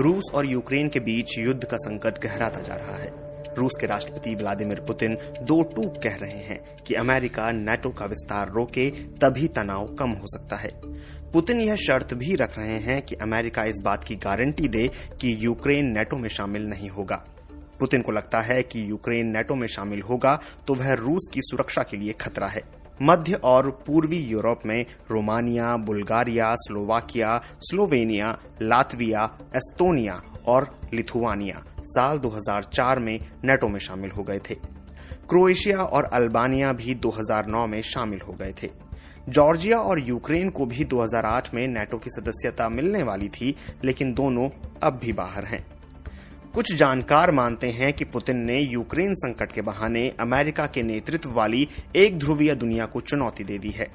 रूस और यूक्रेन के बीच युद्ध का संकट गहराता जा रहा है। रूस के राष्ट्रपति व्लादिमीर पुतिन दो टूक कह रहे हैं कि अमेरिका नेटो का विस्तार रोके, तभी तनाव कम हो सकता है। पुतिन यह शर्त भी रख रहे हैं कि अमेरिका इस बात की गारंटी दे कि यूक्रेन नेटो में शामिल नहीं होगा। पुतिन को लगता है कि यूक्रेन नेटो में शामिल होगा तो वह रूस की सुरक्षा के लिए खतरा है। मध्य और पूर्वी यूरोप में Romania, Bulgaria, Slovakia, Slovenia, Latvia Estonia और लिथुआनिया साल 2004 में नेटो में शामिल हो गए थे। क्रोएशिया और अल्बानिया भी 2009 में शामिल हो गए थे। जॉर्जिया और यूक्रेन को भी 2008 में नेटो की सदस्यता मिलने वाली थी, लेकिन दोनों अब भी बाहर हैं। कुछ जानकार मानते हैं कि पुतिन ने यूक्रेन संकट के बहाने अमेरिका के नेतृत्व वाली एक ध्रुवीय दुनिया को चुनौती दे दी है।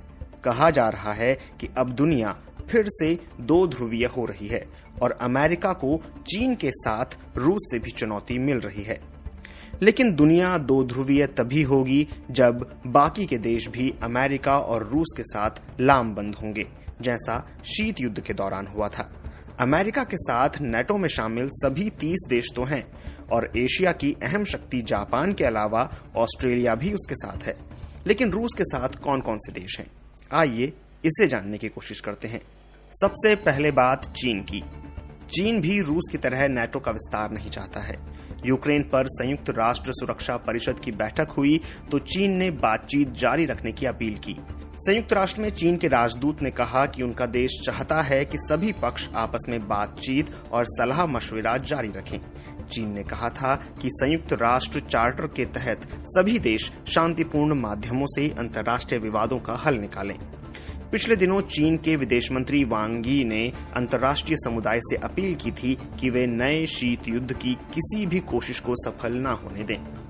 कहा जा रहा है कि अब दुनिया फिर से दो ध्रुवीय हो रही है और अमेरिका को चीन के साथ रूस से भी चुनौती मिल रही है। लेकिन दुनिया दो ध्रुवीय तभी होगी जब बाकी के देश भी अमेरिका और रूस के साथ लामबंद होंगे। जैसा शीत युद्ध के दौरान हुआ था। अमेरिका के साथ नेटो में शामिल सभी तीस देश तो हैं, और एशिया की अहम शक्ति जापान के अलावा ऑस्ट्रेलिया भी उसके साथ है। लेकिन रूस के साथ कौन कौन से देश हैं? आइए इसे जानने की कोशिश करते हैं। सबसे पहले बात चीन की। चीन भी रूस की तरह नेटो का विस्तार नहीं चाहता है। यूक्रेन पर संयुक्त राष्ट्र सुरक्षा परिषद की बैठक हुई तो चीन ने बातचीत जारी रखने की अपील की। संयुक्त राष्ट्र में चीन के राजदूत ने कहा कि उनका देश चाहता है कि सभी पक्ष आपस में बातचीत और सलाह मशविरा जारी रखें। चीन ने कहा था कि संयुक्त राष्ट्र चार्टर के तहत सभी देश शांतिपूर्ण माध्यमों से अंतर्राष्ट्रीय विवादों का हल निकालें। पिछले दिनों चीन के विदेश मंत्री वांगी ने अंतर्राष्ट्रीय समुदाय से अपील की थी कि वे नए शीत युद्ध की किसी भी कोशिश को सफल न होने दें।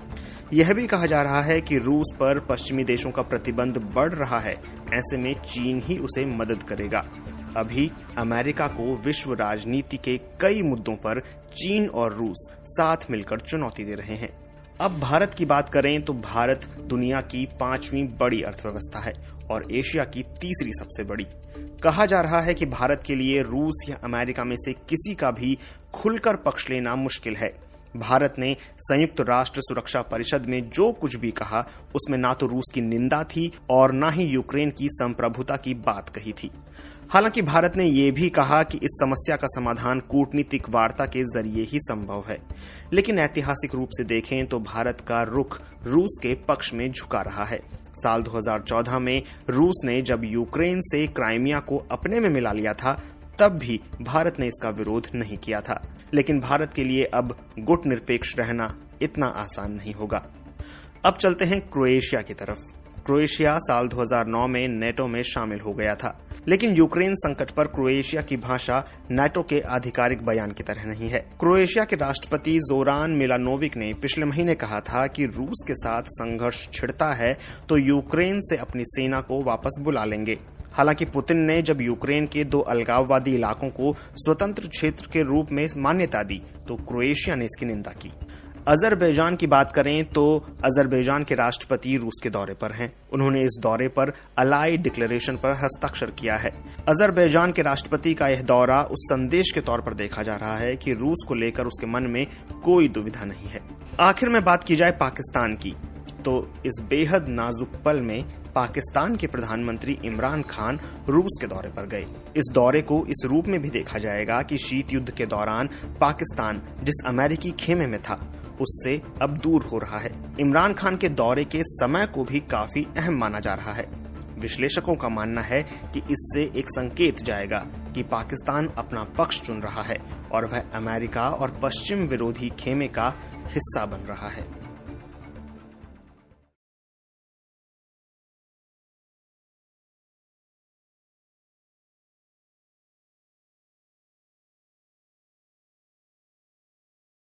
यह भी कहा जा रहा है कि रूस पर पश्चिमी देशों का प्रतिबंध बढ़ रहा है। ऐसे में चीन ही उसे मदद करेगा। अभी अमेरिका को विश्व राजनीति के कई मुद्दों पर चीन और रूस साथ मिलकर चुनौती दे रहे हैं। अब भारत की बात करें तो भारत दुनिया की पांचवी बड़ी अर्थव्यवस्था है और एशिया की तीसरी सबसे बड़ी। कहा जा रहा है कि भारत के लिए रूस या अमेरिका में से किसी का भी खुलकर पक्ष लेना मुश्किल है। भारत ने संयुक्त राष्ट्र सुरक्षा परिषद में जो कुछ भी कहा, उसमें ना तो रूस की निंदा थी और न ही यूक्रेन की संप्रभुता की बात कही थी। हालाँकि भारत ने यह भी कहा कि इस समस्या का समाधान कूटनीतिक वार्ता के ज़रिए ही संभव है। लेकिन ऐतिहासिक रूप से देखें तो भारत का रुख रूस के पक्ष में झुका रहा है। साल 2014 में रूस ने जब यूक्रेन से क्राइमिया को अपने में मिला लिया था तब भी भारत ने इसका विरोध नहीं किया था। लेकिन भारत के लिए अब गुट निरपेक्ष रहना इतना आसान नहीं होगा। अब चलते हैं क्रोएशिया की तरफ़। क्रोएशिया साल 2009 में नेटो में शामिल हो गया था। लेकिन यूक्रेन संकट पर क्रोएशिया की भाषा नेटो के आधिकारिक बयान की तरह नहीं है। क्रोएशिया के राष्ट्रपति जोरान मिलानोविक ने पिछले महीने कहा था कि रूस के साथ संघर्ष छिड़ता है तो यूक्रेन से अपनी सेना को वापस बुला लेंगे। हालाँकि पुतिन ने जब यूक्रेन के दो अलगाववादी इलाकों को स्वतंत्र क्षेत्र के रूप में मान्यता दी तो क्रोएशिया ने इसकी निंदा की। अजरबैजान की बात करें तो अजरबैजान के राष्ट्रपति रूस के दौरे पर हैं। उन्होंने इस दौरे पर अलाई डिक्लेरेशन पर हस्ताक्षर किया है। अजरबैजान के राष्ट्रपति का यह दौरा उस संदेश के तौर पर देखा जा रहा है कि रूस को लेकर उसके मन में कोई दुविधा नहीं है। आखिर में बात की जाए पाकिस्तान की। तो इस बेहद नाजुक पल में पाकिस्तान के प्रधानमंत्री इमरान खान रूस के दौरे पर गए। इस दौरे को इस रूप में भी देखा जाएगा कि शीत युद्ध के दौरान पाकिस्तान जिस अमेरिकी खेमे में था, उससे अब दूर हो रहा है। इमरान खान के दौरे के समय को भी काफ़ी अहम माना जा रहा है। विश्लेषकों का मानना है कि इससे एक संकेत जाएगा कि पाकिस्तान अपना पक्ष चुन रहा है और वह अमेरिका और पश्चिम विरोधी खेमे का हिस्सा बन रहा है।